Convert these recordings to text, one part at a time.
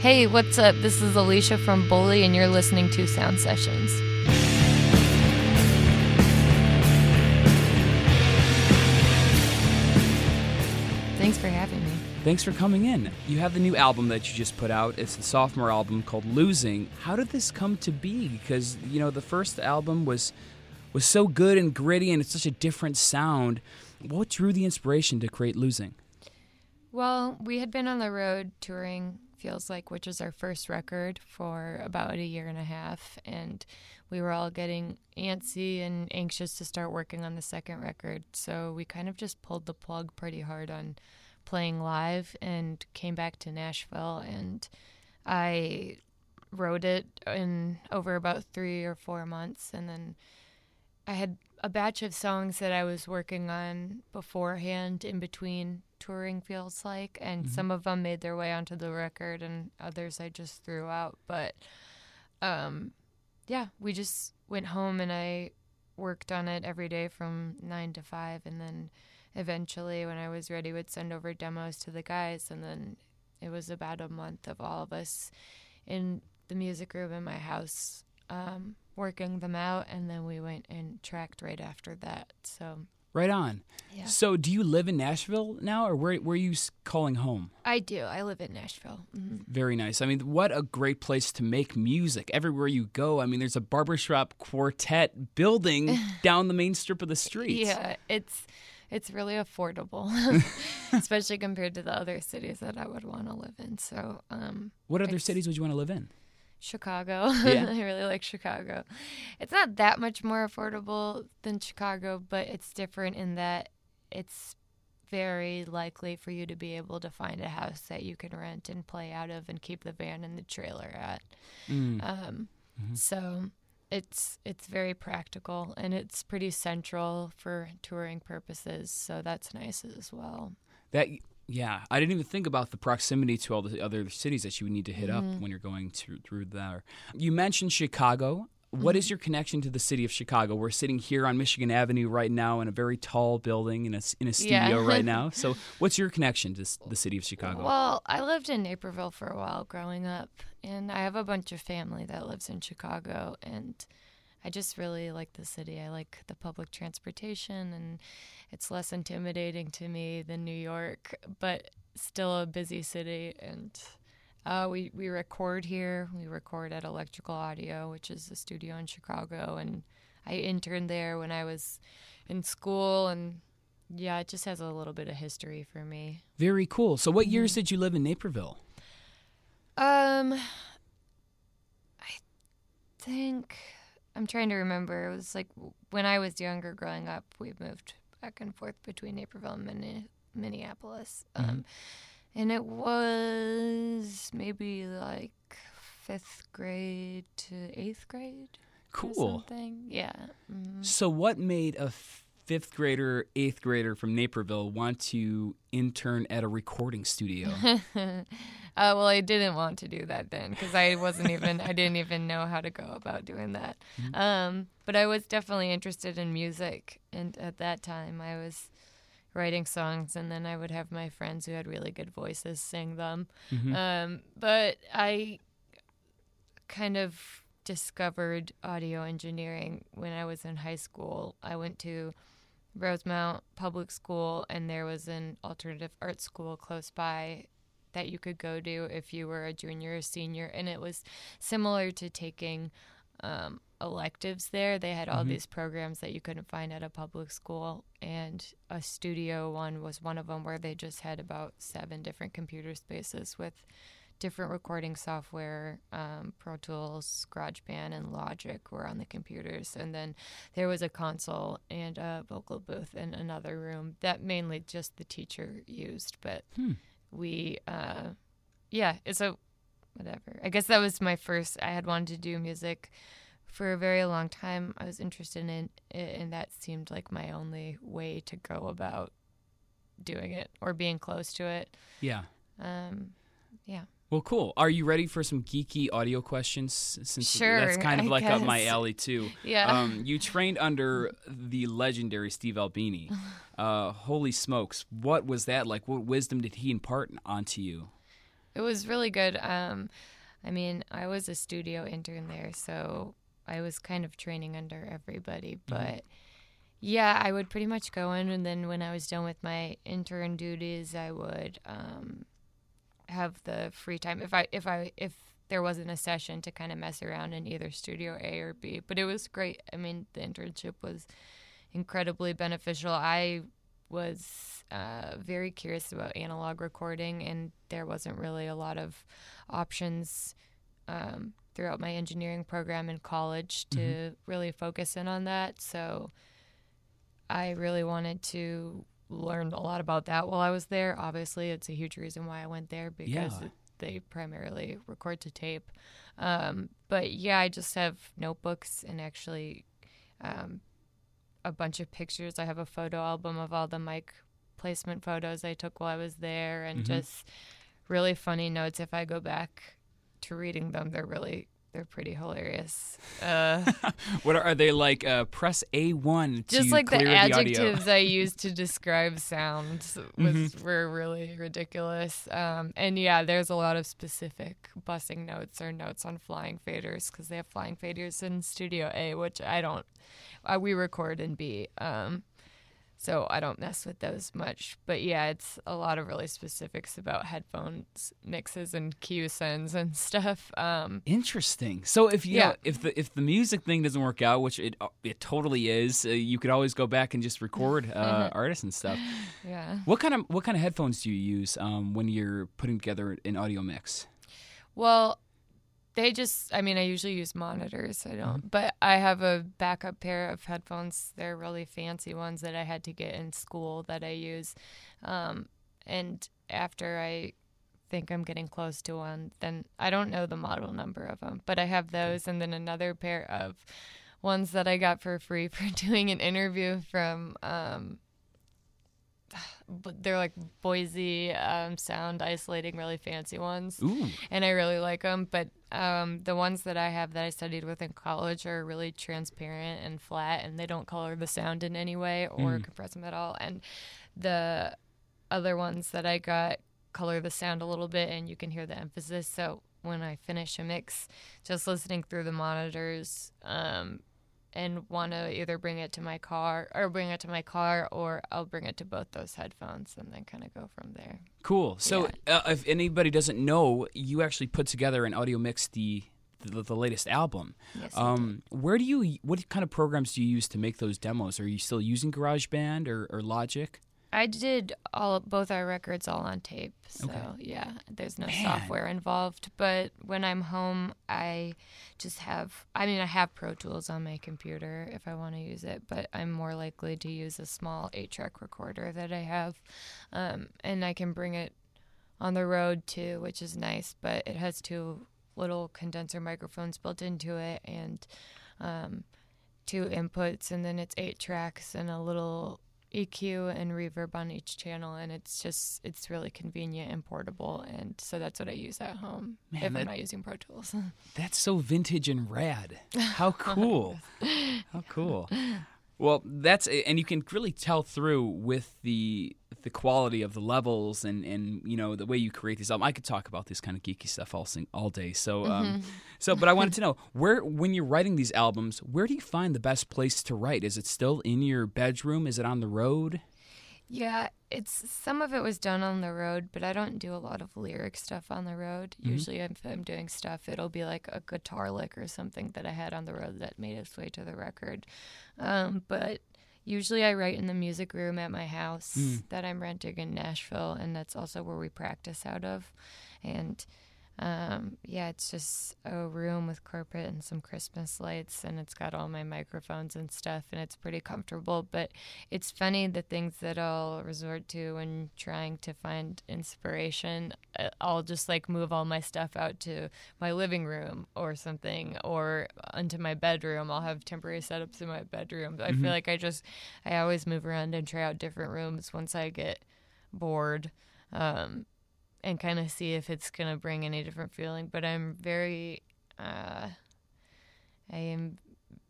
Hey, what's up? This is Alicia from Bully, and you're listening to Sound Sessions. Thanks for having me. Thanks for coming in. You have the new album that you just put out. It's the sophomore album called Losing. How did this come to be? Because, you know, the first album was was so good and gritty and it's such a different sound. What drew the inspiration to create Losing? Well, we had been on the road touring Feels Like, which was our first record for about a year and a half. And we were all getting antsy and anxious to start working on the second record. So we kind of just pulled the plug pretty hard on playing live and came back to Nashville. And I wrote it in over about three or four months. And then I had a batch of songs that I was working on beforehand in between touring feels like and mm-hmm. some of them made their way onto the record and others I just threw out but um yeah we just went home and I worked on it every day from 9 to 5 and then eventually when I was ready would send over demos to the guys and then it was about a month of all of us in the music room in my house um, working them out, and then we went and tracked right after that. So right on. Yeah. So do you live in Nashville now, or where where are you calling home? I do. I live in Nashville. Mm-hmm. Very nice. I mean, what a great place to make music. Everywhere you go, I mean, there's a barbershop quartet building down the main strip of the street. Yeah, it's it's really affordable, especially compared to the other cities that I would want to live in. So, um, what other cities would you want to live in? Chicago. Yeah. I really like Chicago. It's not that much more affordable than Chicago, but it's different in that it's very likely for you to be able to find a house that you can rent and play out of and keep the van and the trailer at. Mm. Um, mm-hmm. So it's it's very practical and it's pretty central for touring purposes. So that's nice as well. That yeah, I didn't even think about the proximity to all the other cities that you would need to hit mm-hmm. up when you're going to, through there. You mentioned Chicago. What is mm-hmm. your connection to the city of Chicago? We're sitting here on Michigan Avenue right now in a very tall building in a, in a studio yeah. right now. So, what's your connection to the city of Chicago? Well, I lived in Naperville for a while growing up, and I have a bunch of family that lives in Chicago, and I just really like the city. I like the public transportation and it's less intimidating to me than New York, but still a busy city. And uh, we we record here. We record at Electrical Audio, which is a studio in Chicago, and I interned there when I was in school and. Yeah, it just has a little bit of history for me. Very cool. So, what years mm-hmm. did you live in Naperville? Um, I think I'm trying to remember. It was like when I was younger, growing up, we moved back and forth between Naperville and Minneapolis. Mm-hmm. Um, and it was maybe like fifth grade to eighth grade. Cool. something. Yeah. Mm-hmm. So, what made a fifth grader, eighth grader from Naperville want to intern at a recording studio? uh, well, I didn't want to do that then because I wasn't even, I didn't even know how to go about doing that. Mm-hmm. Um, but I was definitely interested in music. And at that time, I was writing songs and then I would have my friends who had really good voices sing them. Mm-hmm. Um, but I kind of discovered audio engineering when I was in high school. I went to Rosemount Public School, and there was an alternative art school close by that you could go to if you were a junior or senior. And it was similar to taking um, electives there. They had all mm-hmm. these programs that you couldn't find at a public school. And a studio one was one of them where they just had about seven different computer spaces with different recording software. Um, Pro Tools, GarageBand, and Logic were on the computers, and then there was a console and a vocal booth in another room that mainly just the teacher used. But hmm. we, uh, yeah, it's a whatever. I guess that was my first. I had wanted to do music for a very long time. I was interested in it, and that seemed like my only way to go about doing it or being close to it. Yeah. Um, yeah. Well, cool. Are you ready for some geeky audio questions? Since sure, that's kind of I like guess. up my alley too. Yeah. Um, you trained under the legendary Steve Albini. Uh, holy smokes, what was that like? What wisdom did he impart onto you? it was really good. Um, I mean, I was a studio intern there, so I was kind of training under everybody. Mm-hmm. But yeah, I would pretty much go in, and then when I was done with my intern duties, I would um, have the free time if I if I if there wasn't a session to kind of mess around in either studio A or B. But it was great. I mean, the internship was incredibly beneficial. I was uh, very curious about analog recording, and there wasn't really a lot of options um, throughout my engineering program in college to really focus in on that. So I really wanted to learn a lot about that while I was there. Obviously, it's a huge reason why I went there because Yeah. they primarily record to tape. Um, but yeah, I just have notebooks and actually um, a bunch of pictures. I have a photo album of all the mic placement photos I took while I was there, and Mhm. just really funny notes. If I go back to reading them, they're really they're pretty hilarious. Uh, What are, are they like? Uh, press A one to just like clear the adjectives I used to describe sounds was were really ridiculous. Um, and yeah, there's a lot of specific bussing notes or notes on flying faders because they have flying faders in Studio A, which I don't. Uh, we record in B, um, so I don't mess with those much. But yeah, it's a lot of really specifics about headphones mixes and cue sends and stuff. Um, Interesting. So if you Yeah. know, if the if the music thing doesn't work out, which it it totally is, uh, you could always go back and just record uh, artists and stuff. yeah. What kind of what kind of headphones do you use um, when you're putting together an audio mix? Well, they just, I mean, I usually use monitors. I don't, but I have a backup pair of headphones. They're really fancy ones that I had to get in school that I use. Um, and after I think I'm getting close to one, then I don't know the model number of them, but I have those. And then another pair of ones that I got for free for doing an interview from, um, but they're like Bose um, sound isolating, really fancy ones Ooh, and I really like them. But um, the ones that I have that I studied with in college are really transparent and flat, and they don't color the sound in any way or compress them at all. And the other ones that I got color the sound a little bit, and you can hear the emphasis. So when I finish a mix, just listening through the monitors. Um, and want to either bring it to my car or bring it to my car or I'll bring it to both those headphones and then kind of go from there. cool. So uh, if anybody doesn't know, you actually put together an audio mix the the, the latest album. Yes, Um, where do you what kind of programs do you use to make those demos? Are you still using GarageBand or, or Logic? I did all both our records all on tape, so Okay. yeah, there's no Man. software involved. But when I'm home, I just have. I mean, I have Pro Tools on my computer if I want to use it, but I'm more likely to use a small eight-track recorder that I have, um, and I can bring it on the road too, which is nice. But it has two little condenser microphones built into it, and um, two inputs, and then it's eight tracks and a little EQ and reverb on each channel, and it's just it's really convenient and portable, and so that's what I use at home Man, if that- I'm not using Pro Tools. That's so vintage and rad. How cool. How cool. Well, that's and you can really tell through with the the quality of the levels and and you know the way you create these albums. I could talk about this kind of geeky stuff all sing, all day. So um so but I wanted to know where when you're writing these albums, where do you find the best place to write? Is it still in your bedroom? Is it on the road? Yeah, it's some of it was done on the road, but I don't do a lot of lyric stuff on the road. Usually, if I'm doing stuff, it'll be like a guitar lick or something that I had on the road that made its way to the record. Um, but usually, I write in the music room at my house that I'm renting in Nashville, and that's also where we practice out of. And um, yeah, it's just a room with carpet and some Christmas lights, and it's got all my microphones and stuff, and it's pretty comfortable. But it's funny the things that I'll resort to when trying to find inspiration. Uh, I'll just like move all my stuff out to my living room or something, or into my bedroom. I'll have temporary setups in my bedroom. I feel like I just, I always move around and try out different rooms once I get bored. Um, and kind of see if it's gonna bring any different feeling. But I'm very, uh, I am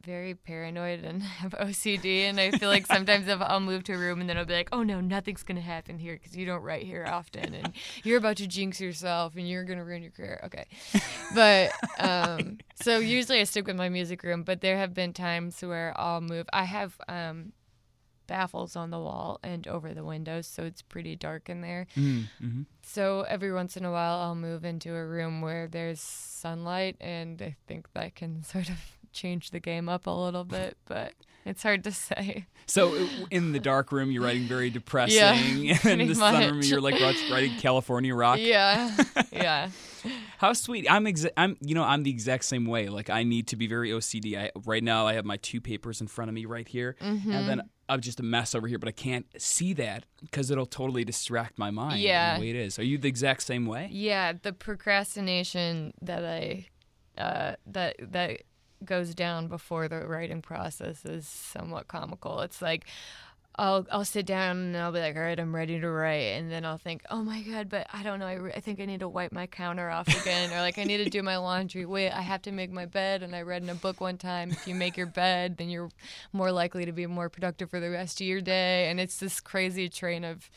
very paranoid and have OCD, and I feel like sometimes I'll move to a room and then I'll be like, "Oh no, nothing's gonna happen here because you don't write here often, and you're about to jinx yourself, and you're gonna ruin your career." Okay, but um, so usually I stick with my music room, but there have been times where I'll move. I have um, baffles on the wall and over the windows, so it's pretty dark in there. Mm-hmm. So every once in a while, I'll move into a room where there's sunlight, and I think that can sort of change the game up a little bit, but it's hard to say. So uh, in the dark room, you're writing very depressing, Yeah, and in the sunroom, much. you're like writing California rock. Yeah, yeah. How sweet! I'm exa- I'm you know I'm the exact same way. Like I need to be very OCD. I right now I have my two papers in front of me right here, Mm-hmm. and then I'm just a mess over here. But I can't see that because it'll totally distract my mind. Yeah. the way it is. Are you the exact same way? Yeah, the procrastination that I uh, that that goes down before the writing process is somewhat comical. It's like I'll I'll sit down and I'll be like, all right, I'm ready to write, and then I'll think, oh my god, but I don't know, I, re- I think I need to wipe my counter off again, or like I need to do my laundry. Wait, I have to make my bed, and I read in a book one time, if you make your bed, then you're more likely to be more productive for the rest of your day, and it's this crazy train of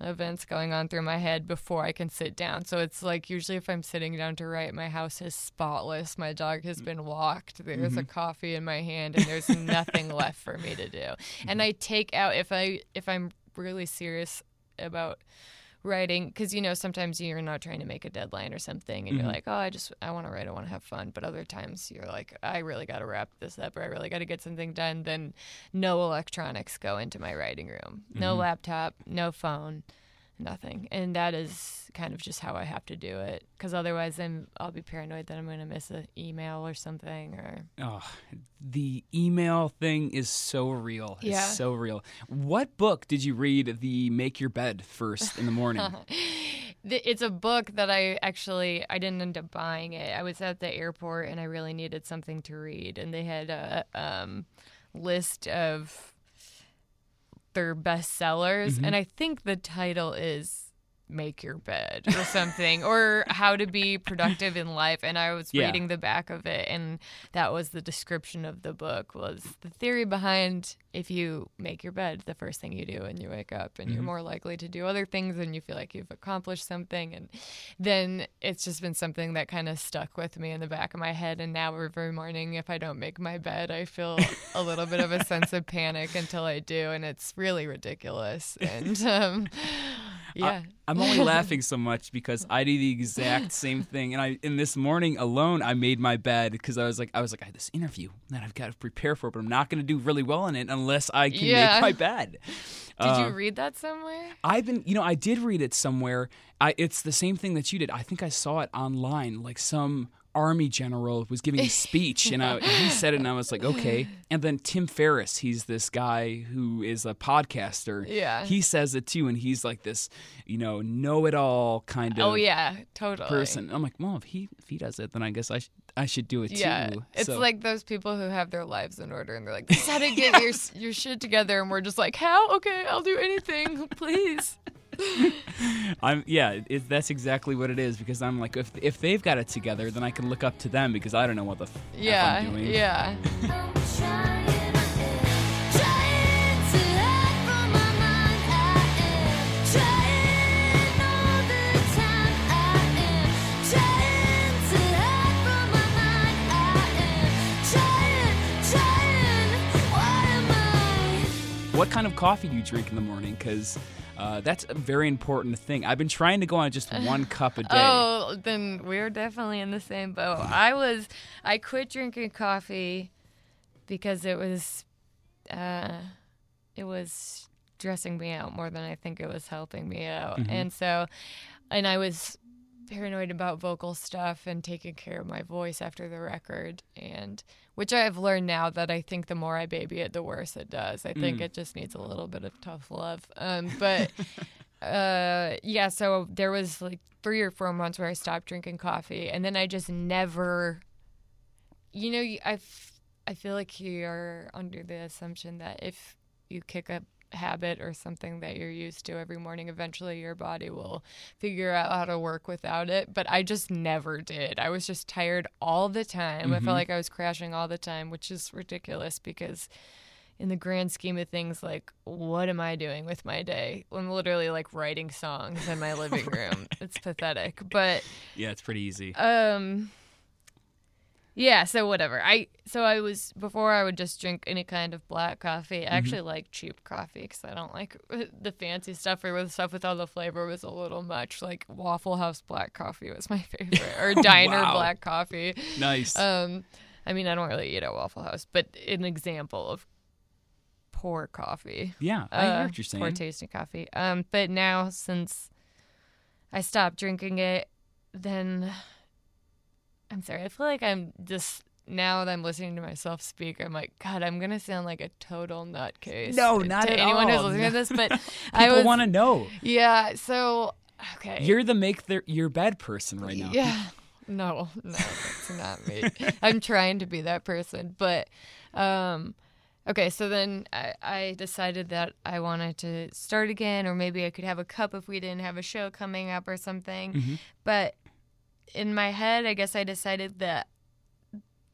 events going on through my head before I can sit down. So it's like usually if I'm sitting down to write, my house is spotless. My dog has mm. been walked. There's a mm-hmm. coffee in my hand, and there's nothing left for me to do. And mm-hmm. I take out if I if I'm really serious about writing because you know sometimes you're not trying to make a deadline or something and you're mm-hmm. like oh i just i want to write i want to have fun. But other times you're like i really got to wrap this up or i really got to get something done then no electronics go into my writing room. No mm-hmm. laptop no phone nothing and that is kind of just how i have to do it because otherwise then i'll be paranoid that i'm going to miss an email or something or Oh, the email thing is so real. It's Yeah. so real. What book did you read? The Make Your Bed first in the morning. It's a book that I actually I didn't end up buying it. I was at the airport and I really needed something to read, and they had a um, list of their bestsellers, mm-hmm. and I think the title is "Make Your Bed" or something, or "How to Be Productive in Life." And I was Yeah. reading the back of it, and that was the description of the book. Was the theory behind if you make your bed the first thing you do when you wake up, and you're more likely to do other things, and you feel like you've accomplished something, and then it's just been something that kind of stuck with me in the back of my head. And now every morning, if I don't make my bed, I feel a little bit of a sense of panic until I do, and it's really ridiculous. And um, yeah, I'm only laughing so much because I do the exact same thing. And I, in this morning alone, I made my bed because I was like, I was like, I have this interview that I've got to prepare for, but I'm not going to do really well in it unless I can Yeah. make my bed. did Uh, you read that somewhere? I've been, you know, I did read it somewhere. I, it's the same thing that you did. I think I saw it online, like some army general was giving a speech, and I, he said it, and I was like, okay. And then Tim Ferriss, he's this guy who is a podcaster. Yeah. he says it too, and he's like this, you know, know-it-all kind oh, of Oh yeah, totally. person. I'm like, well, if he if he does it, then I guess I should I should do it Yeah, too. it's So- like those people who have their lives in order and they're like, "This is how to get your your shit together," and we're just like, "How? Okay, I'll do anything, please." I'm yeah, it, that's exactly what it is because I'm like if if they've got it together, then I can look up to them because I don't know what the f- Yeah, I'm doing. yeah. I'm trying, I am trying to hide from my mind. I am trying all the time. I am trying to hide from my mind. I am trying, trying. Why am I? What kind of coffee do you drink in the morning? Because uh, that's a very important thing. I've been trying to go on just one cup a day. Oh, then we're definitely in the same boat. I was, I quit drinking coffee because it was, uh, it was stressing me out more than I think it was helping me out. And so, and I was paranoid about vocal stuff and taking care of my voice after the record and which I have learned now that I think the more I baby it the worse it does. I think it just needs a little bit of tough love. Um but uh yeah, so there was like 3 or 4 months where I stopped drinking coffee and then I just never you know, I I feel like you're under the assumption that if you kick up habit or something that you're used to every morning. Eventually, your body will figure out how to work without it. But I just never did. I was just tired all the time. I felt like I was crashing all the time, which is ridiculous because in the grand scheme of things, like, what am I doing with my day? I'm literally like writing songs in my living room. It's pathetic. But Yeah, it's pretty easy. um yeah, so whatever. I so I was before I would just drink any kind of black coffee. I actually like cheap coffee because I don't like the fancy stuff or the stuff with all the flavor was a little much. Like Waffle House black coffee was my favorite, or Diner Wow. black coffee. nice. Um, I mean, I don't really eat at Waffle House, but an example of poor coffee. yeah, I hear Uh, what you're saying. Poor tasting coffee. Um, but now since I stopped drinking it, then I'm sorry. I feel like I'm just now that I'm listening to myself speak, I'm like, God, I'm gonna sound like a total nutcase. No, to not at anyone all. who's listening to this. But I People was, want to know. yeah. So okay, You're the make their, your bed person right now. yeah. No, no, that's not me. I'm trying to be that person, but um okay, so then I, I decided that I wanted to start again or maybe I could have a cup if we didn't have a show coming up or something. Mhm. But in my head, I guess I decided that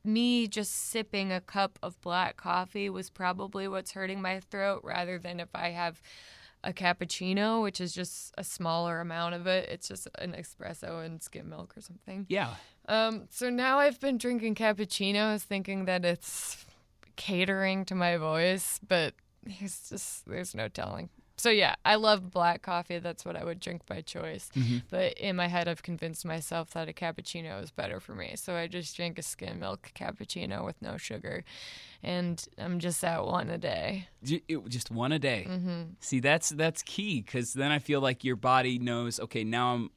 me just sipping a cup of black coffee was probably what's hurting my throat rather than if I have a cappuccino, which is just a smaller amount of it. It's just an espresso and skim milk or something. Yeah. Um, so now I've been drinking cappuccinos thinking that it's catering to my voice, but there's just there's no telling. So yeah, I love black coffee. That's what I would drink by choice. But in my head, I've convinced myself that a cappuccino is better for me. So I just drink a skim milk cappuccino with no sugar, and I'm just at one a day. Just one a day. Mm-hmm. See, that's that's key because then I feel like your body knows. Okay, now I'm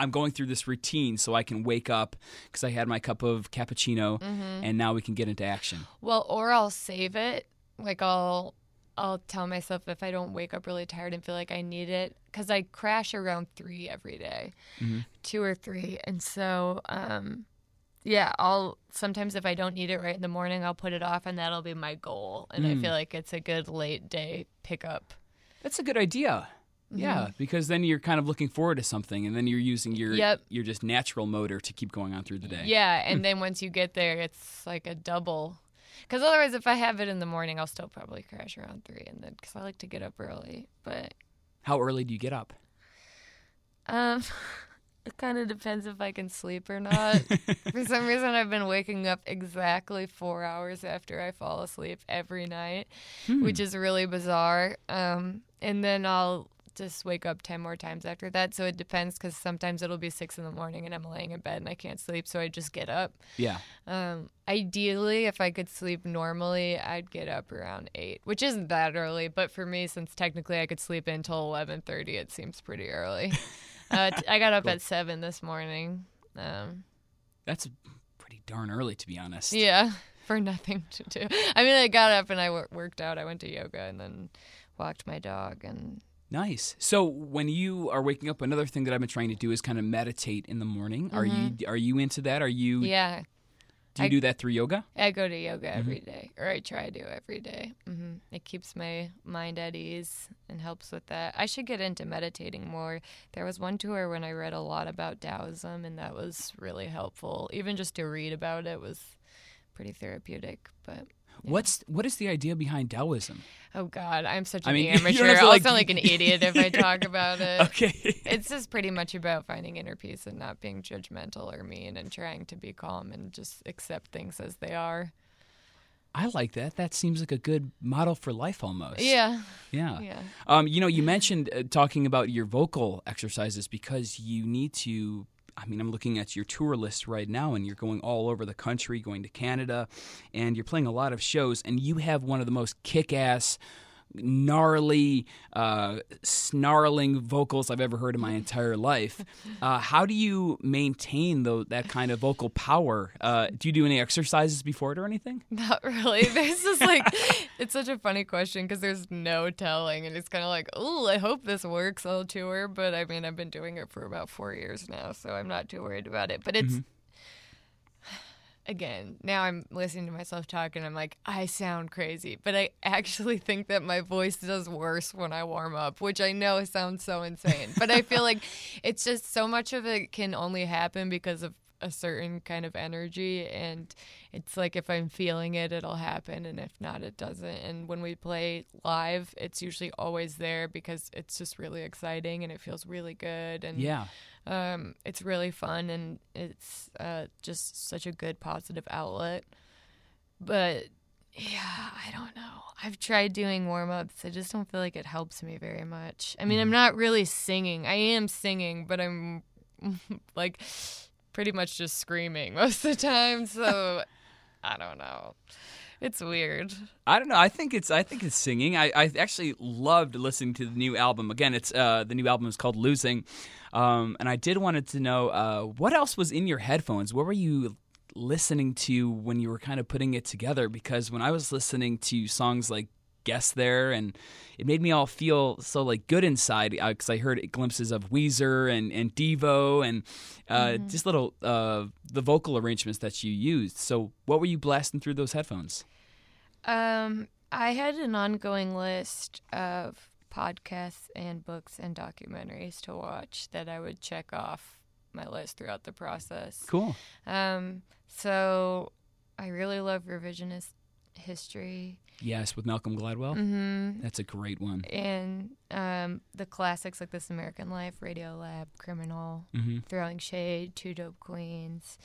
I'm going through this routine, so I can wake up because I had my cup of cappuccino, Mm-hmm. and now we can get into action. Well, or I'll save it. Like I'll I'll tell myself if I don't wake up really tired and feel like I need it cuz I crash around 3 every day. Mhm. 2 or 3. And so um yeah, I'll sometimes if I don't need it right in the morning, I'll put it off and that'll be my goal. And I Mm. feel like it's a good late day pickup. That's a good idea. Yeah, because then you're kind of looking forward to something, and then you're using your Yep. your just natural motor to keep going on through the day. Yeah, and then once you get there, it's like a double. Because otherwise, if I have it in the morning, I'll still probably crash around three, and then because I like to get up early. But How early do you get up? Um, it kind of depends if I can sleep or not. For some reason, I've been waking up exactly four hours after I fall asleep every night, which is really bizarre. Um, and then I'll just wake up 10 more times after that. So it depends because sometimes it'll be six in the morning and I'm laying in bed and I can't sleep. So I just get up. Yeah. Um, ideally, if I could sleep normally, I'd get up around eight, which isn't that early. But for me, since technically I could sleep until eleven thirty, it seems pretty early. uh, t- I got up at seven this morning. Um, That's pretty darn early, to be honest. yeah, for nothing to do. I mean, I got up and I worked out. I went to yoga and then walked my dog and Nice. So when you are waking up, another thing that I've been trying to do is kind of meditate in the morning. Are you are you into that? Are you? Mm-hmm. yeah, Do you I- do that through yoga? I go to yoga every day, or I try to every day. hmm It keeps my mind at ease and helps with that. I should get into meditating more. There was one tour when I read a lot about Taoism, and that was really helpful. Even just to read about it was pretty therapeutic. But What's what is the idea behind Taoism? oh god, I'm such I an mean, amateur. I'll sound like an idiot if I talk about it. Okay. It's just pretty much about finding inner peace and not being judgmental or mean, and trying to be calm and just accept things as they are. I like that. That seems like a good model for life almost. Yeah, Yeah. yeah. Um, you know, you mentioned uh, talking about your vocal exercises because you need to. I mean, I'm looking at your tour list right now, and you're going all over the country, going to Canada, and you're playing a lot of shows, and you have one of the most kick ass, gnarly, uh, snarling vocals I've ever heard in my entire life. Uh, how do you maintain tho- that kind of vocal power? Uh, do you do any exercises before it or anything? Not really. There's just like, it's such a funny question because there's no telling. And it's kind of like, oh, I hope this works on tour. But I mean, I've been doing it for about four years now, so I'm not too worried about it. But it's, again, now I'm listening to myself talk and I'm like, I sound crazy. But I actually think that my voice does worse when I warm up, which I know sounds so insane. but I feel like it's just so much of it can only happen because of a certain kind of energy. And it's like if I'm feeling it, it'll happen. And if not, it doesn't. And when we play live, it's usually always there because it's just really exciting and it feels really good. And Yeah. um, it's really fun and it's uh, just such a good positive outlet. But yeah, I don't know. I've tried doing warm ups. I just don't feel like it helps me very much. I mean, I'm not really singing. I am singing, but I'm like pretty much just screaming most of the time. So I don't know. It's weird. I don't know. I think it's I think it's singing. I, I actually loved listening to the new album. Again, it's uh, the new album is called Losing, um, and I did wanted to know uh, what else was in your headphones. What were you listening to when you were kind of putting it together? Because when I was listening to songs like Guess There, and it made me all feel so like good inside because I heard glimpses of Weezer and and Devo and uh, just little uh, the vocal arrangements that you used. So what were you blasting through those headphones? Um, I had an ongoing list of podcasts and books and documentaries to watch that I would check off my list throughout the process. Cool. Um, so I really love revisionist history Yes, with Malcolm Gladwell. hmm That's a great one. and um, the classics like This American Life, Radiolab, Criminal, hmm Throwing Shade, Two Dope Queens.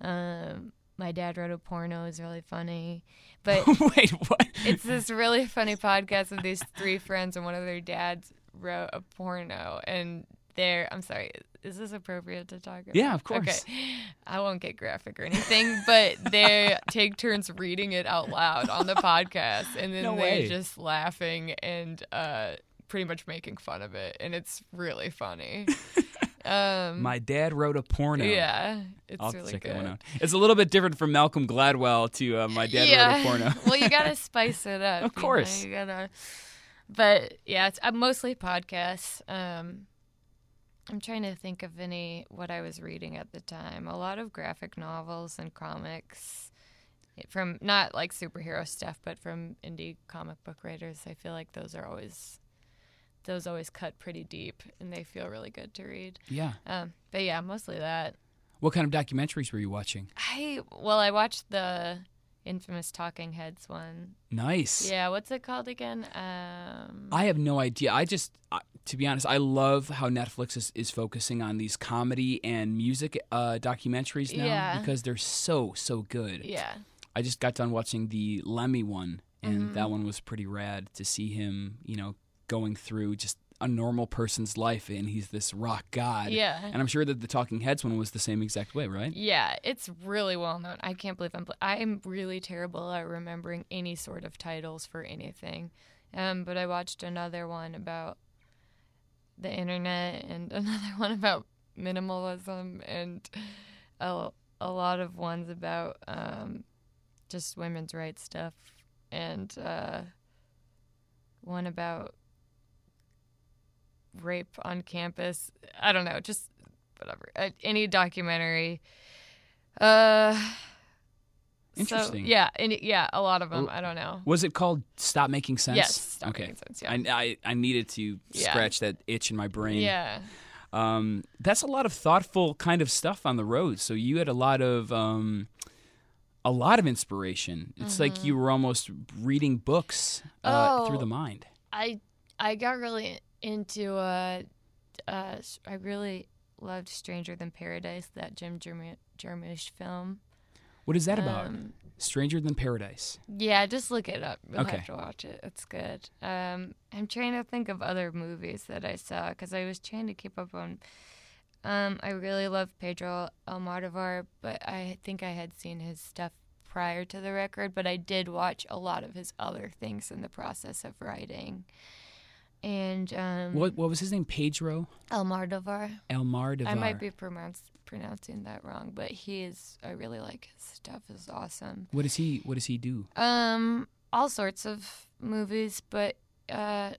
Um, my dad wrote a porno is really funny, but Wait, what? it's this really funny podcast of these three friends and one of their dads wrote a porno and they're I'm sorry, is this appropriate to talk about? Yeah, of course. Okay. I won't get graphic or anything, but they take turns reading it out loud on the podcast and then No they're way. just laughing and uh pretty much making fun of it and it's really funny. um My dad wrote a porno. Yeah. It's I'll really check good. that one out. It's a little bit different from Malcolm Gladwell to uh, my dad yeah. wrote a porno. well, you gotta spice it up. Of you know, course. you gotta. But yeah, it's uh, mostly podcasts. Um, I'm trying to think of any what I was reading at the time. A lot of graphic novels and comics from not like superhero stuff, but from indie comic book writers. I feel like those are always those always cut pretty deep and they feel really good to read. yeah. Um, but yeah, mostly that. What kind of documentaries were you watching? I well, I watched the infamous Talking Heads one. Nice. Yeah, what's it called again? Um, I have no idea. I just, uh, to be honest, I love how Netflix is, is focusing on these comedy and music uh, documentaries now Yeah. because they're so so good. yeah, I just got done watching the Lemmy one, and Mm-hmm. that one was pretty rad to see him, you know, going through just a normal person's life, and he's this rock god. Yeah. And I'm sure that the Talking Heads one was the same exact way, right? yeah. It's really well known. I can't believe I'm. I'm really terrible at remembering any sort of titles for anything. Um, but I watched another one about the internet and another one about minimalism and a, a lot of ones about um, just women's rights stuff and uh, one about rape on campus. I don't know, just whatever. Uh, any documentary. Uh, so, Interesting. yeah, any, yeah, a lot of them. I don't know. Was it called Stop Making Sense? Yes, Stop okay. Making Sense, yeah. I, I I needed to Yeah. scratch that itch in my brain. Yeah. Um, that's a lot of thoughtful kind of stuff on the road. So you had a lot of um, a lot of inspiration. It's like you were almost reading books uh, Mm-hmm. Oh. through the mind. I I got really into uh, uh I really loved Stranger Than Paradise, that Jim Jarmu- Jarmusch film. What is that about? Um, Stranger Than Paradise. Yeah, just look it up. You'll Okay. have to watch it. It's good. Um, I'm trying to think of other movies that I saw because I was trying to keep up on. Um, I really love Pedro Almodovar, but I think I had seen his stuff prior to the record. But I did watch a lot of his other things in the process of writing. And um, What what was his name? Pedro Almodovar. Elmar I might be pronounced, pronouncing that wrong, but he is. I really like his stuff. is awesome. What does he What does he do? Um, all sorts of movies, but uh,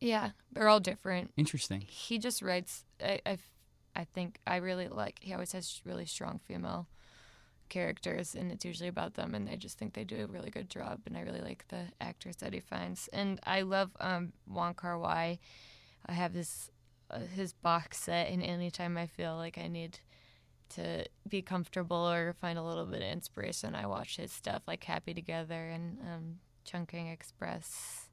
yeah, they're all different. Interesting. He just writes. I, I, I think I really like. He always has really strong female characters, and it's usually about them, and I just think they do a really good job, and I really like the actors that he finds, and I love um, Wong Kar Wai. I have his uh, his box set, and anytime I feel like I need to be comfortable or find a little bit of inspiration, I watch his stuff like Happy Together and um, Chungking Express,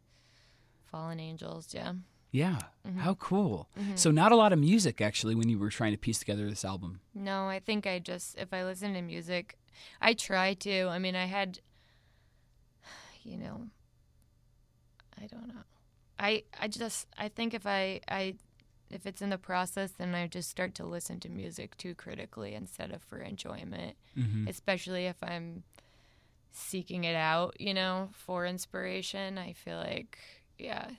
Fallen Angels. Yeah. Yeah. Mm-hmm. How cool. So not a lot of music actually when you were trying to piece together this album. No, I think I just if I listen to music, I try to. I mean, I had, you know, I don't know. I I just I think if I I if it's in the process, then I just start to listen to music too critically instead of for enjoyment. Mm-hmm. Especially if I'm seeking it out, you know, for inspiration. I feel like yeah,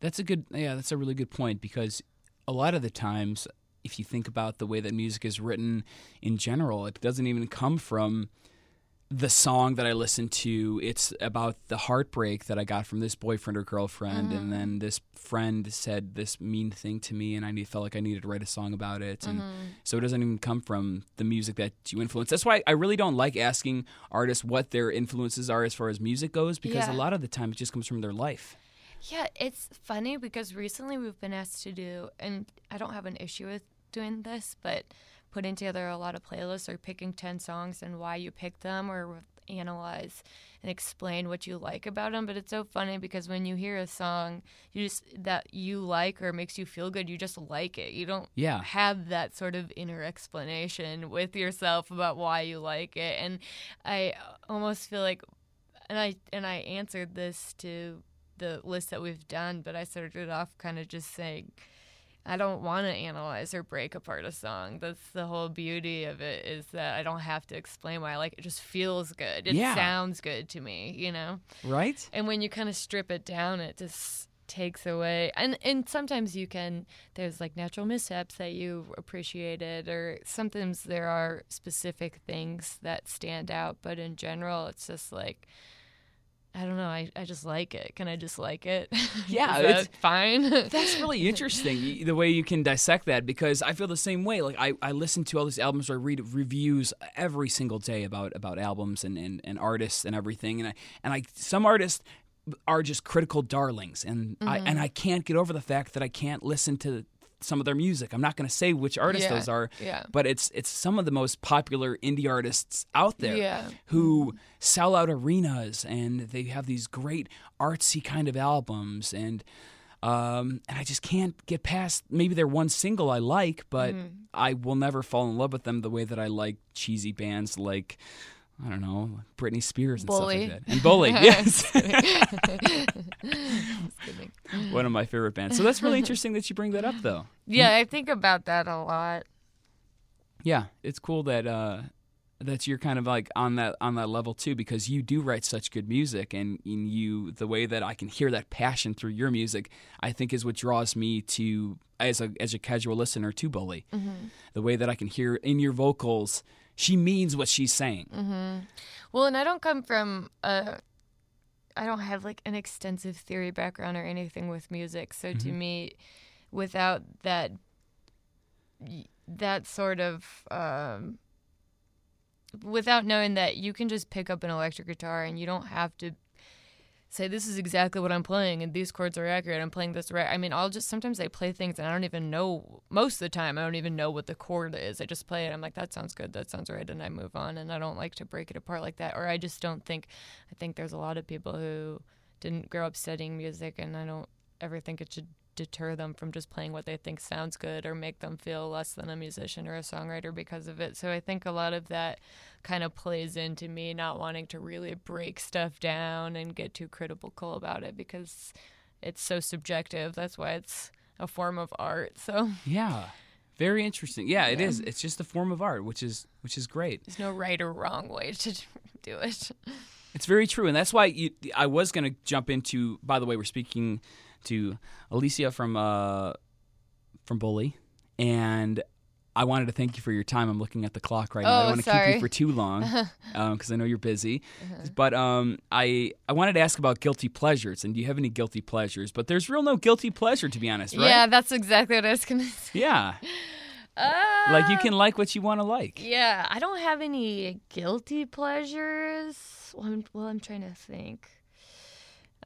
That's a good yeah, that's a really good point because a lot of the times if you think about the way that music is written in general, it doesn't even come from the song that I listened to. It's about the heartbreak that I got from this boyfriend or girlfriend, and mm-hmm. then this friend said this mean thing to me, and I felt like I needed to write a song about it. And mm-hmm. so it doesn't even come from the music that you influence. That's why I really don't like asking artists what their influences are as far as music goes, because a lot of the time it just comes from their life. Yeah, it's funny because recently we've been asked to do, and I don't have an issue with doing this, but putting together a lot of playlists or picking 10 songs and why you picked them or analyze and explain what you like about them. But it's so funny because when you hear a song you just that you like or makes you feel good, you just like it. You don't Yeah. have that sort of inner explanation with yourself about why you like it. And I almost feel like and I and I answered this to the list that we've done, but I started off kind of just saying I don't want to analyze or break apart a song. That's the whole beauty of it is that I don't have to explain why I like it. It just feels good. It Yeah. sounds good to me, you know? Right? And when you kind of strip it down, it just takes away. And and sometimes you can there's like natural mishaps that you appreciated or sometimes there are specific things that stand out, but in general it's just like I don't know. I, I just like it. Can I just like it? Yeah, it's- fine. That's really interesting the way you can dissect that because I feel the same way. Like I, I listen to all these albums or I read reviews every single day about about albums and, and, and artists and everything and I and I some artists are just critical darlings and I Mm-hmm. and I can't get over the fact that I can't listen to some of their music. I'm not going to say which artists Yeah, those are, yeah. but it's it's some of the most popular indie artists out there Yeah. who sell out arenas and they have these great artsy kind of albums and um, and I just can't get past maybe they're one single I like, but Mm-hmm. I will never fall in love with them the way that I like cheesy bands like I don't know Britney Spears and Bully. stuff like that. And Bully, yes, one of my favorite bands. So that's really interesting that you bring that up, though. Yeah, I think about that a lot. Yeah, it's cool that uh, that you're kind of like on that on that level too, because you do write such good music, and, and you the way that I can hear that passion through your music, I think is what draws me to as a as a casual listener to Bully. The way that I can hear in your vocals, she means what she's saying. Well, and I don't come from a. I don't have like an extensive theory background or anything with music. So to me, without that, that sort of, um, without knowing that you can just pick up an electric guitar and you don't have to say this is exactly what I'm playing and these chords are accurate. I'm playing this right. I mean, I'll just sometimes I play things and I don't even know. Most of the time, I don't even know what the chord is. I just play it. I'm like, that sounds good. That sounds right, and I move on. And I don't like to break it apart like that. Or I just don't think. I think there's a lot of people who didn't grow up studying music, and I don't ever think it should deter them from just playing what they think sounds good or make them feel less than a musician or a songwriter because of it. So I think a lot of that kind of plays into me not wanting to really break stuff down and get too critical about it because it's so subjective. That's why it's a form of art. So Yeah, very interesting. Yeah, it is. It's just a form of art, which is which is great. there's no right or wrong way to do it. It's very true, and that's why you, I was going to jump into. By the way, we're speaking to Alicia from uh, from Bully, and I wanted to thank you for your time. I'm looking at the clock right now. I Oh, don't want to keep you for too long because I know you're busy. But um, I I wanted to ask about guilty pleasures, and do you have any guilty pleasures? But there's real no guilty pleasure, to be honest, right? Yeah, that's exactly what I was gonna say. Yeah. Uh, Like you can like what you want to like. Yeah, I don't have any guilty pleasures. Well, I'm, well, I'm trying to think.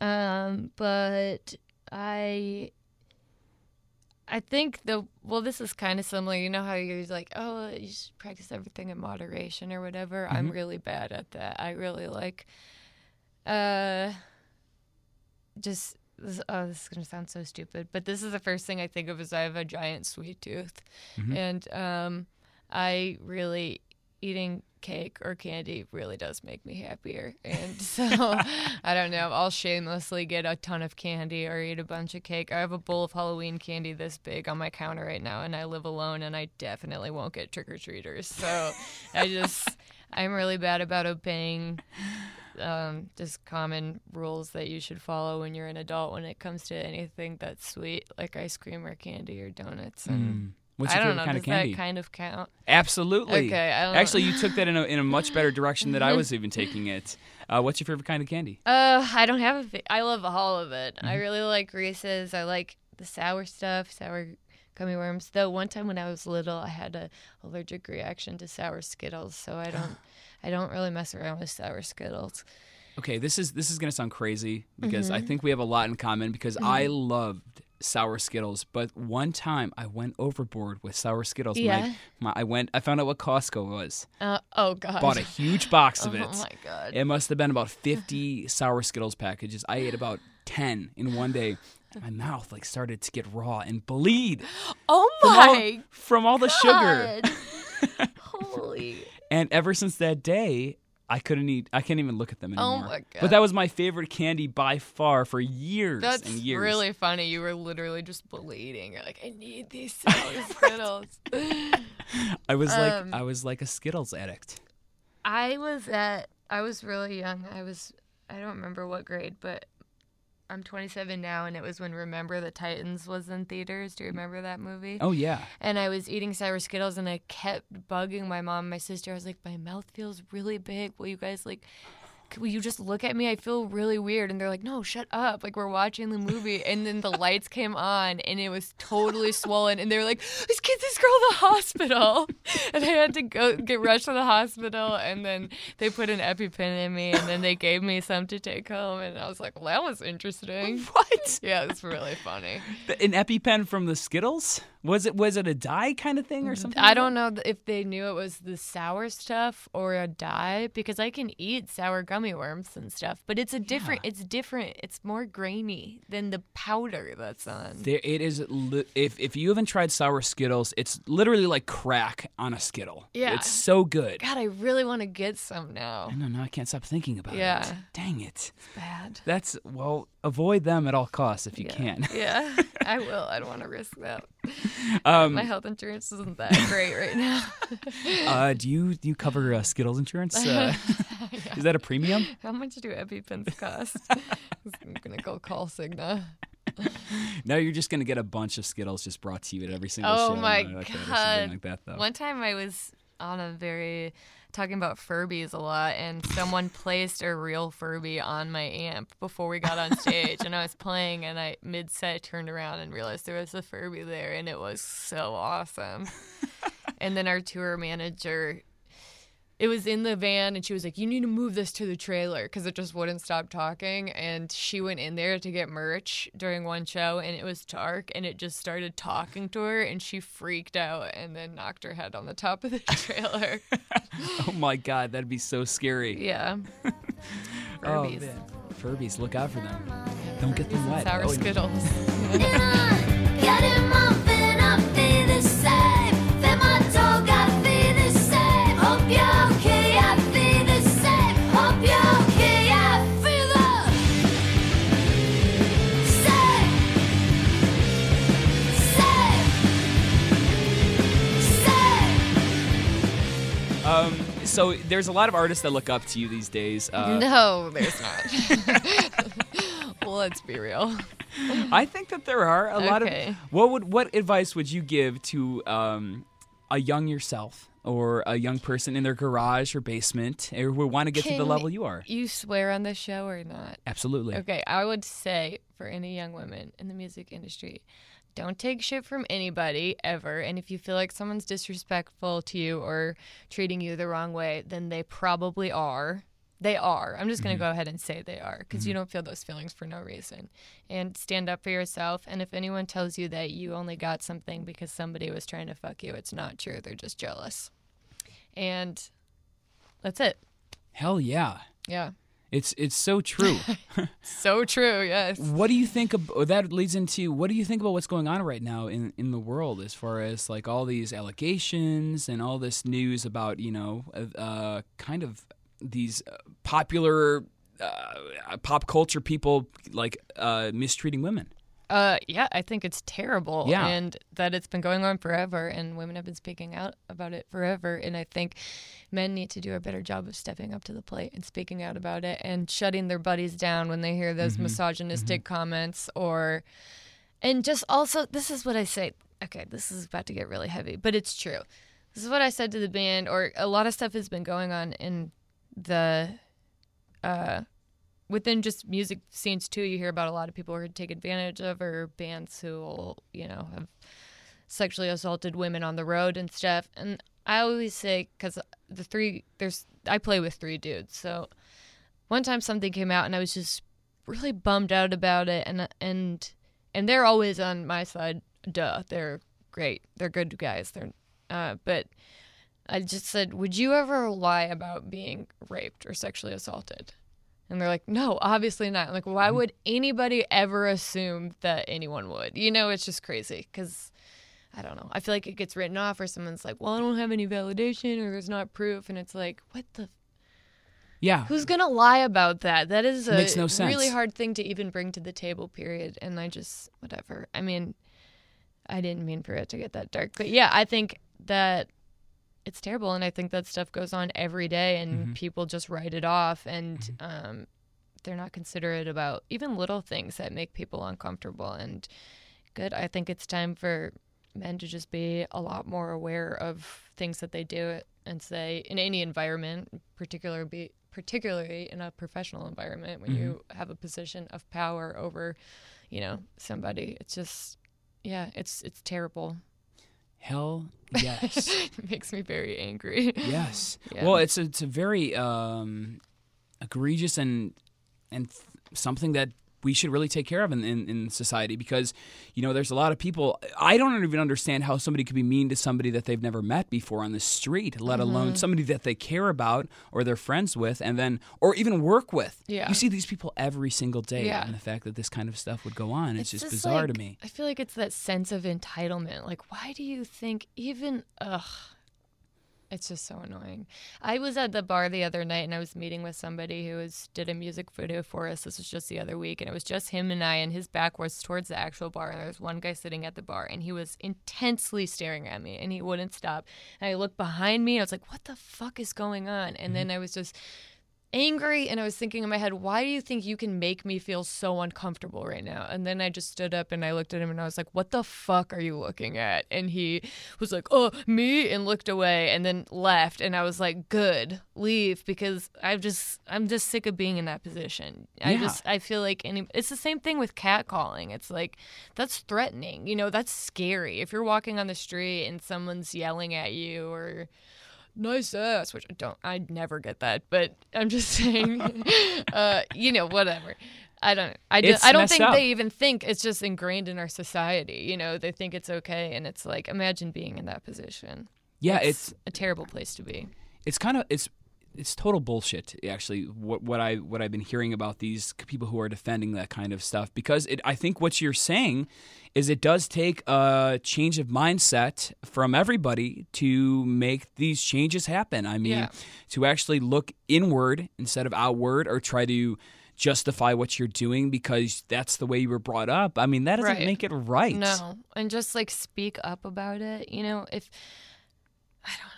Um, but I, I think the well, this is kind of similar. You know how you're like, oh, you should practice everything in moderation or whatever. I'm really bad at that. I really like, uh, just. This, oh, this is gonna sound so stupid, but this is the first thing I think of is I have a giant sweet tooth, and um, I really eating cake or candy really does make me happier. And so I don't know, I'll shamelessly get a ton of candy or eat a bunch of cake. I have a bowl of Halloween candy this big on my counter right now and I live alone and I definitely won't get trick or treaters. So I just I'm really bad about obeying um, just common rules that you should follow when you're an adult when it comes to anything that's sweet, like ice cream or candy or donuts. And What's I your don't favorite know. kind Does of candy? that kind of count? Absolutely. Okay, I don't- Actually, you took that in a, in a much better direction than I was even taking it. Uh, what's your favorite kind of candy? Uh, I don't have a. Fa- I love all of it. Mm-hmm. I really like Reese's. I like the sour stuff, sour gummy worms. Though one time when I was little, I had a allergic reaction to sour Skittles, so I don't. I don't really mess around with sour Skittles. Okay, this is this is gonna sound crazy because Mm-hmm. I think we have a lot in common because I loved sour Skittles, but one time I went overboard with sour Skittles. Yeah. my, I went. I found out what Costco was. Uh, oh God. Bought a huge box Oh of it. Oh my God. It must have been about 50 sour Skittles packages. I ate about 10 in one day. My mouth like started to get raw and bleed oh from all, my from all the sugar. Holy. And ever since that day, I couldn't eat. I can't even look at them Oh anymore. my God. But that was my favorite candy by far for years That's and years. really funny. You were literally just bleeding. You're like, I need these Skittles. I was like Um, I was like a Skittles addict. I was at I was really young. I was I don't remember what grade, but I'm 27 now and it was when Remember the Titans was in theaters. Do you remember that movie? Oh yeah. And I was eating sour Skittles and I kept bugging my mom and my sister. I was like, "My mouth feels really big. Will you guys like Will you just look at me? I feel really weird. And they're like, no, shut up. Like, we're watching the movie. And then the lights came on and it was totally swollen. And they were like, let's get this girl to the hospital. And I had to go get rushed to the hospital. And then they put an EpiPen in me. And then they gave me some to take home. And I was like, well, that was interesting. What? Yeah, it's really funny. An EpiPen from the Skittles? Was it was it a dye kind of thing or mm-hmm. something? I don't know if they knew it was the sour stuff or a dye because I can eat sour gummy worms and stuff, but it's a different. It's different. It's more grainy than the powder that's on. There, it is. Li- if if you haven't tried sour Skittles, it's literally like crack on a Skittle. Yeah. it's so good. God, I really want to get some now. I know. Now I can't stop thinking about Yeah. it. Dang it. Bad. That's well. Avoid them at all costs if you Yeah. can. Yeah, I will. I don't want to risk that. Um, My health insurance isn't that great right now. uh, do you do you cover uh, Skittles insurance? Uh, Is that a premium? How much do EpiPens cost? I'm gonna go call Cigna. No, you're just gonna get a bunch of Skittles just brought to you at every single Oh show. my or like that God. like that. One time I was on a very talking about Furbies a lot, and someone placed a real Furby on my amp before we got on stage, and I was playing, and I mid set turned around and realized there was a Furby there, and it was so awesome. and then our tour manager. It was in the van, and she was like, "You need to move this to the trailer because it just wouldn't stop talking." And she went in there to get merch during one show, and it was dark, and it just started talking to her, and she freaked out, and then knocked her head on the top of the trailer. oh my God, that'd be so scary. yeah, Oh Furbies. man, Furbies, look out for them. Don't get them wet. sour Oh, Skittles. so there's a lot of artists that look up to you these days. Uh, no, there's not. well, let's be real. I think that there are a lot of. Okay. What would what advice would you give to um, a young yourself or a young person in their garage or basement or who want to get to the level you are? You swear on the show or not? Absolutely. Okay, I would say for any young women in the music industry, don't take shit from anybody ever. And if you feel like someone's disrespectful to you or treating you the wrong way, then they probably are. They are. I'm just going to mm-hmm. go ahead and say they are because you mm-hmm. don't feel those feelings for no reason. And stand up for yourself. And if anyone tells you that you only got something because somebody was trying to fuck you, it's not true. They're just jealous. And that's it. Hell yeah. Yeah. It's it's so true. So true. Yes. what do you think of that leads into what do you think about what's going on right now in in the world as far as like all these allegations and all this news about, you know, uh, uh kind of these uh, popular uh, pop culture people like uh, mistreating women? Uh, yeah, I think it's terrible. Yeah. And that it's been going on forever, and women have been speaking out about it forever. And I think men need to do a better job of stepping up to the plate and speaking out about it and shutting their buddies down when they hear those misogynistic comments or. And just also, this is what I say. Okay, this is about to get really heavy, but it's true. This is what I said to the band, or a lot of stuff has been going on in the uh, within just music scenes too, you hear about a lot of people who take advantage of or bands who you know, have sexually assaulted women on the road and stuff. And I always say because the three there's I play with three dudes, so one time something came out and I was just really bummed out about it, and and and they're always on my side. Duh, they're great, they're good guys. They're uh, but. I just said, Would you ever lie about being raped or sexually assaulted? And they're like, no, obviously not. I'm like, why mm-hmm. would anybody ever assume that anyone would? You know, it's just crazy because I don't know. I feel like it gets written off or someone's like, well, I don't have any validation or there's not proof. And it's like, what the? Yeah. Who's going to lie about that? That is a Makes no sense. really hard thing to even bring to the table, period. And I just, whatever. I mean, I didn't mean for it to get that dark. But yeah, I think that it's terrible and i think that stuff goes on every day and mm-hmm. people just write it off and mm-hmm. um, they're not considerate about even little things that make people uncomfortable and good i think it's time for men to just be a lot more aware of things that they do and say in any environment particularly be particularly in a professional environment when you mm-hmm. have a position of power over you know somebody. It's just yeah it's it's terrible Hell yes. it makes me very angry. Yes. Yeah. Well, it's a, it's a very um, egregious and and th- something that we should really take care of in, in, in society because you know there's a lot of people i don't even understand how somebody could be mean to somebody that they've never met before on the street let Mm-hmm. alone somebody that they care about or they're friends with and then or even work with Yeah. you see these people every single day Yeah. and the fact that this kind of stuff would go on it's, just, just bizarre like- to me I feel like it's that sense of entitlement. Like, why do you think even ugh? It's just so annoying. I was at the bar the other night and I was meeting with somebody who was did a music video for us. This was just the other week, and it was just him and I, and his back was towards the actual bar, and there was one guy sitting at the bar, and he was intensely staring at me, and he wouldn't stop. And I looked behind me, and I was like, "What the fuck is going on?" And mm-hmm. then I was just angry and I was thinking in my head, why do you think you can make me feel so uncomfortable right now? And then I just stood up and I looked at him and I was like, what the fuck are you looking at? And he was like, oh, me, and looked away and then left. And I was like, good, leave because I'm just, I'm just sick of being in that position. I just, I feel like any, it's the same thing with catcalling. It's like, that's threatening, you know, that's scary. If you're walking on the street and someone's yelling at you or, nice ass, which I don't, I never get that, but I'm just saying, uh, you know, whatever. I don't, I, do, It's I don't think up. they even think it's just ingrained in our society. You know, they think it's okay, and it's like, imagine being in that position. yeah it's a terrible place to be. it's kind of it's it's total bullshit actually what what I what I've been hearing about these people who are defending that kind of stuff because it I think what you're saying is it does take a change of mindset from everybody to make these changes happen. I mean, Yeah. to actually look inward instead of outward or try to justify what you're doing because that's the way you were brought up. I mean, that doesn't Right. make it right. No, and just like speak up about it. You know, if I don't.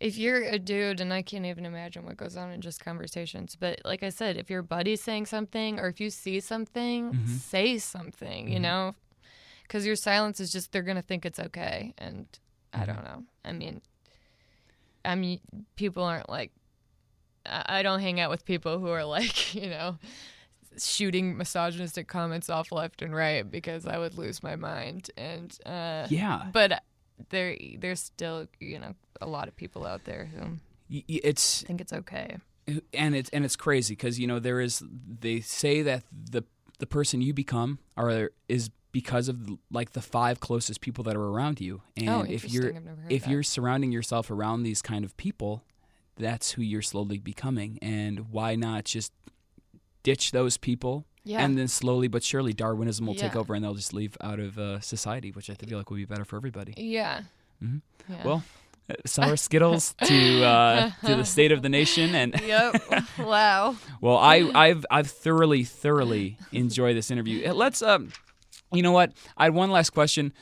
If you're a dude, and I can't even imagine what goes on in just conversations, but like I said, if your buddy's saying something or if you see something, Mm-hmm. say something, you know? Because your silence is just, they're going to think it's okay. And Mm-hmm. I don't know. I mean, I mean, people aren't like, I I don't hang out with people who are like, you know, shooting misogynistic comments off left and right because I would lose my mind. And uh, Yeah. but there there's still you know a lot of people out there who It's think it's okay. and it's and it's crazy because you know there is they say that the the person you become are is because of like the five closest people that are around you and Oh, if you're interesting. I've never heard if that. you're surrounding yourself around these kind of people that's who you're slowly becoming and why not just ditch those people Yeah. and then slowly but surely darwinism will take over and they'll just leave out of uh, society which i feel like would be better for everybody Yeah. Mhm. yeah. well uh, sour skittles to uh, to the state of the nation and Yep. wow. Well, I, I've I've thoroughly thoroughly enjoyed this interview. Uh, Let's um, you know what? I had one last question.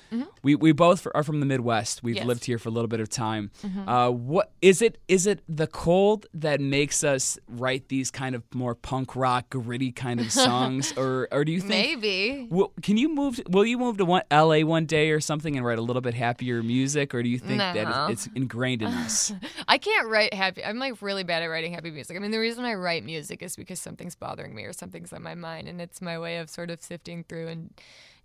We we both are from the Midwest. We've Mm-hmm. Yes. Mm-hmm. lived here for a little bit of time. Uh, what is it? Is it the cold that makes us write these kind of more punk rock, gritty kind of songs, or or do you think? Maybe. Will, can you move? Will you move to one, L.A. one day or something and write a little bit happier music, or do you think that No. it's, it's ingrained in us? I can't write happy. I'm like really bad at writing happy music. I mean, the reason I write music is because something's bothering me or something's on my mind, and it's my way of sort of sifting through and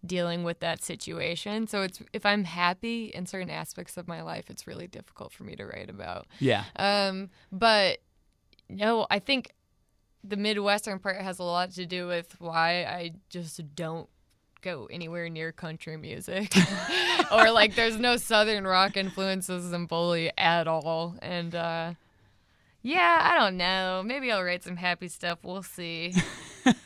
dealing with that situation. So it's if I'm happy in certain aspects of my life, it's really difficult for me to write about. yeah. Um, but no, I think the Midwestern part has a lot to do with why I just don't go anywhere near country music. or like there's no southern rock influences in Bully at all. And uh yeah, I don't know. Maybe I'll write some happy stuff. We'll see.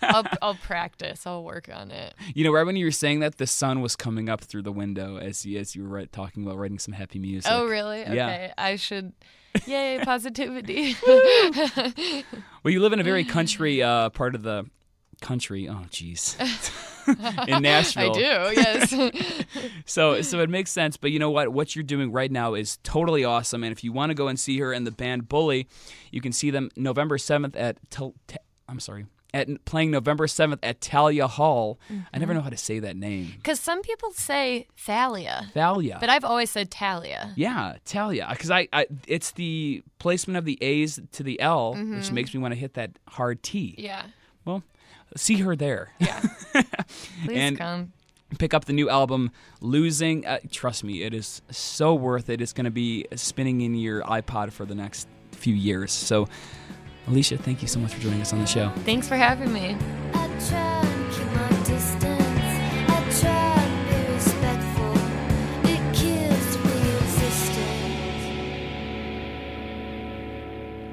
I'll I'll practice. I'll work on it. You know, right when you were saying that, the sun was coming up through the window as you, as you were right, talking about writing some happy music. Oh, really? Yeah. Okay. I should Yay, positivity. Well, you live in a very country uh, part of the country. Oh, jeez. in Nashville. I do. Yes. So, so it makes sense. But you know what? What you're doing right now is totally awesome. And if you want to go and see her and the band Bully, you can see them November seventh at. Tel- Te- I'm sorry. At playing November seventh at Talia Hall. I never know how to say that name. Because some people say Thalia, Thalia. but I've always said Talia. Yeah, Talia, because I, I, it's the placement of the A's to the L, which makes me want to hit that hard T. Yeah. Well, see her there. Yeah. Please And- come. Pick up the new album, Losing. Uh, trust me, it is so worth it. It's going to be spinning in your iPod for the next few years. So, Alicia, thank you so much for joining us on the show. Thanks for having me. I try and keep my distance. I try and be respectful. It kills to be existent.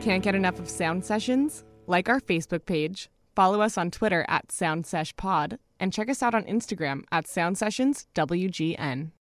Can't get enough of sound sessions? Like our Facebook page, follow us on Twitter at SoundSeshPod, and check us out on Instagram at SoundSessionsWGN.